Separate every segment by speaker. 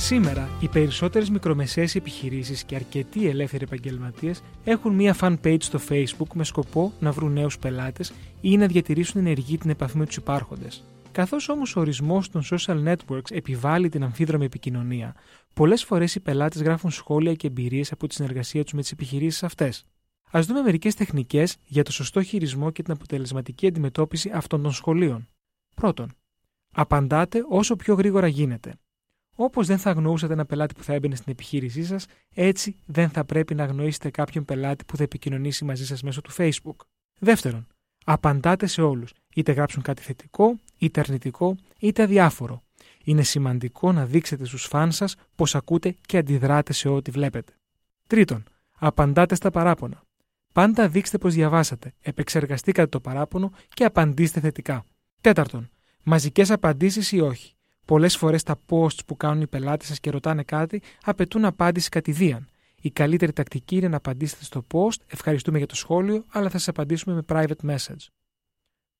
Speaker 1: Σήμερα, οι περισσότερες μικρομεσαίες επιχειρήσεις και αρκετοί ελεύθεροι επαγγελματίες έχουν μία fan page στο Facebook με σκοπό να βρουν νέους πελάτες ή να διατηρήσουν ενεργή την επαφή με τους υπάρχοντες. Καθώς όμως ο ορισμός των social networks επιβάλλει την αμφίδρομη επικοινωνία, πολλές φορές οι πελάτες γράφουν σχόλια και εμπειρίες από τη συνεργασία τους με τις επιχειρήσεις αυτές. Α δούμε μερικές τεχνικές για το σωστό χειρισμό και την αποτελεσματική αντιμετώπιση αυτών των σχολείων. Πρώτον, απαντάτε όσο πιο γρήγορα γίνεται. Όπως δεν θα αγνοούσατε ένα πελάτη που θα έμπαινε στην επιχείρησή σας, έτσι δεν θα πρέπει να αγνοήσετε κάποιον πελάτη που θα επικοινωνήσει μαζί σας μέσω του Facebook. Δεύτερον, απαντάτε σε όλους, είτε γράψουν κάτι θετικό, είτε αρνητικό, είτε αδιάφορο. Είναι σημαντικό να δείξετε στους φαν σας πως ακούτε και αντιδράτε σε ό,τι βλέπετε. Τρίτον, απαντάτε στα παράπονα. Πάντα δείξτε πως διαβάσατε, επεξεργαστήκατε το παράπονο και απαντήστε θετικά. Τέταρτον, μαζικές απαντήσεις ή όχι. Πολλές φορές τα posts που κάνουν οι πελάτες σας και ρωτάνε κάτι απαιτούν απάντηση κατηδίαν. Η καλύτερη τακτική είναι να απαντήσετε στο post, ευχαριστούμε για το σχόλιο, αλλά θα σας απαντήσουμε με private message.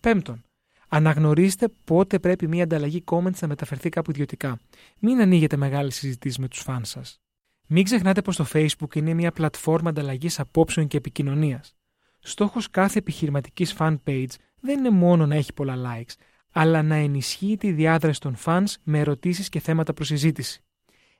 Speaker 1: Πέμπτον, αναγνωρίστε πότε πρέπει μια ανταλλαγή comments να μεταφερθεί κάπου ιδιωτικά. Μην ανοίγετε μεγάλες συζητήσεις με τους φαν σας. Μην ξεχνάτε πως το Facebook είναι μια πλατφόρμα ανταλλαγής απόψεων και επικοινωνίας. Στόχος κάθε επιχειρηματικής fan page δεν είναι μόνο να έχει πολλά likes, αλλά να ενισχύει τη διάδραση των fans με ερωτήσεις και θέματα προς συζήτηση.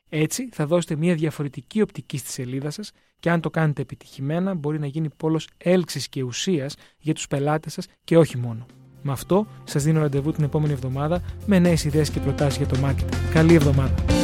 Speaker 1: Έτσι θα δώσετε μια διαφορετική οπτική στη σελίδα σας και αν το κάνετε επιτυχημένα μπορεί να γίνει πόλος έλξης και ουσίας για τους πελάτες σας και όχι μόνο. Με αυτό σας δίνω ραντεβού την επόμενη εβδομάδα με νέες ιδέες και προτάσεις για το marketing. Καλή εβδομάδα!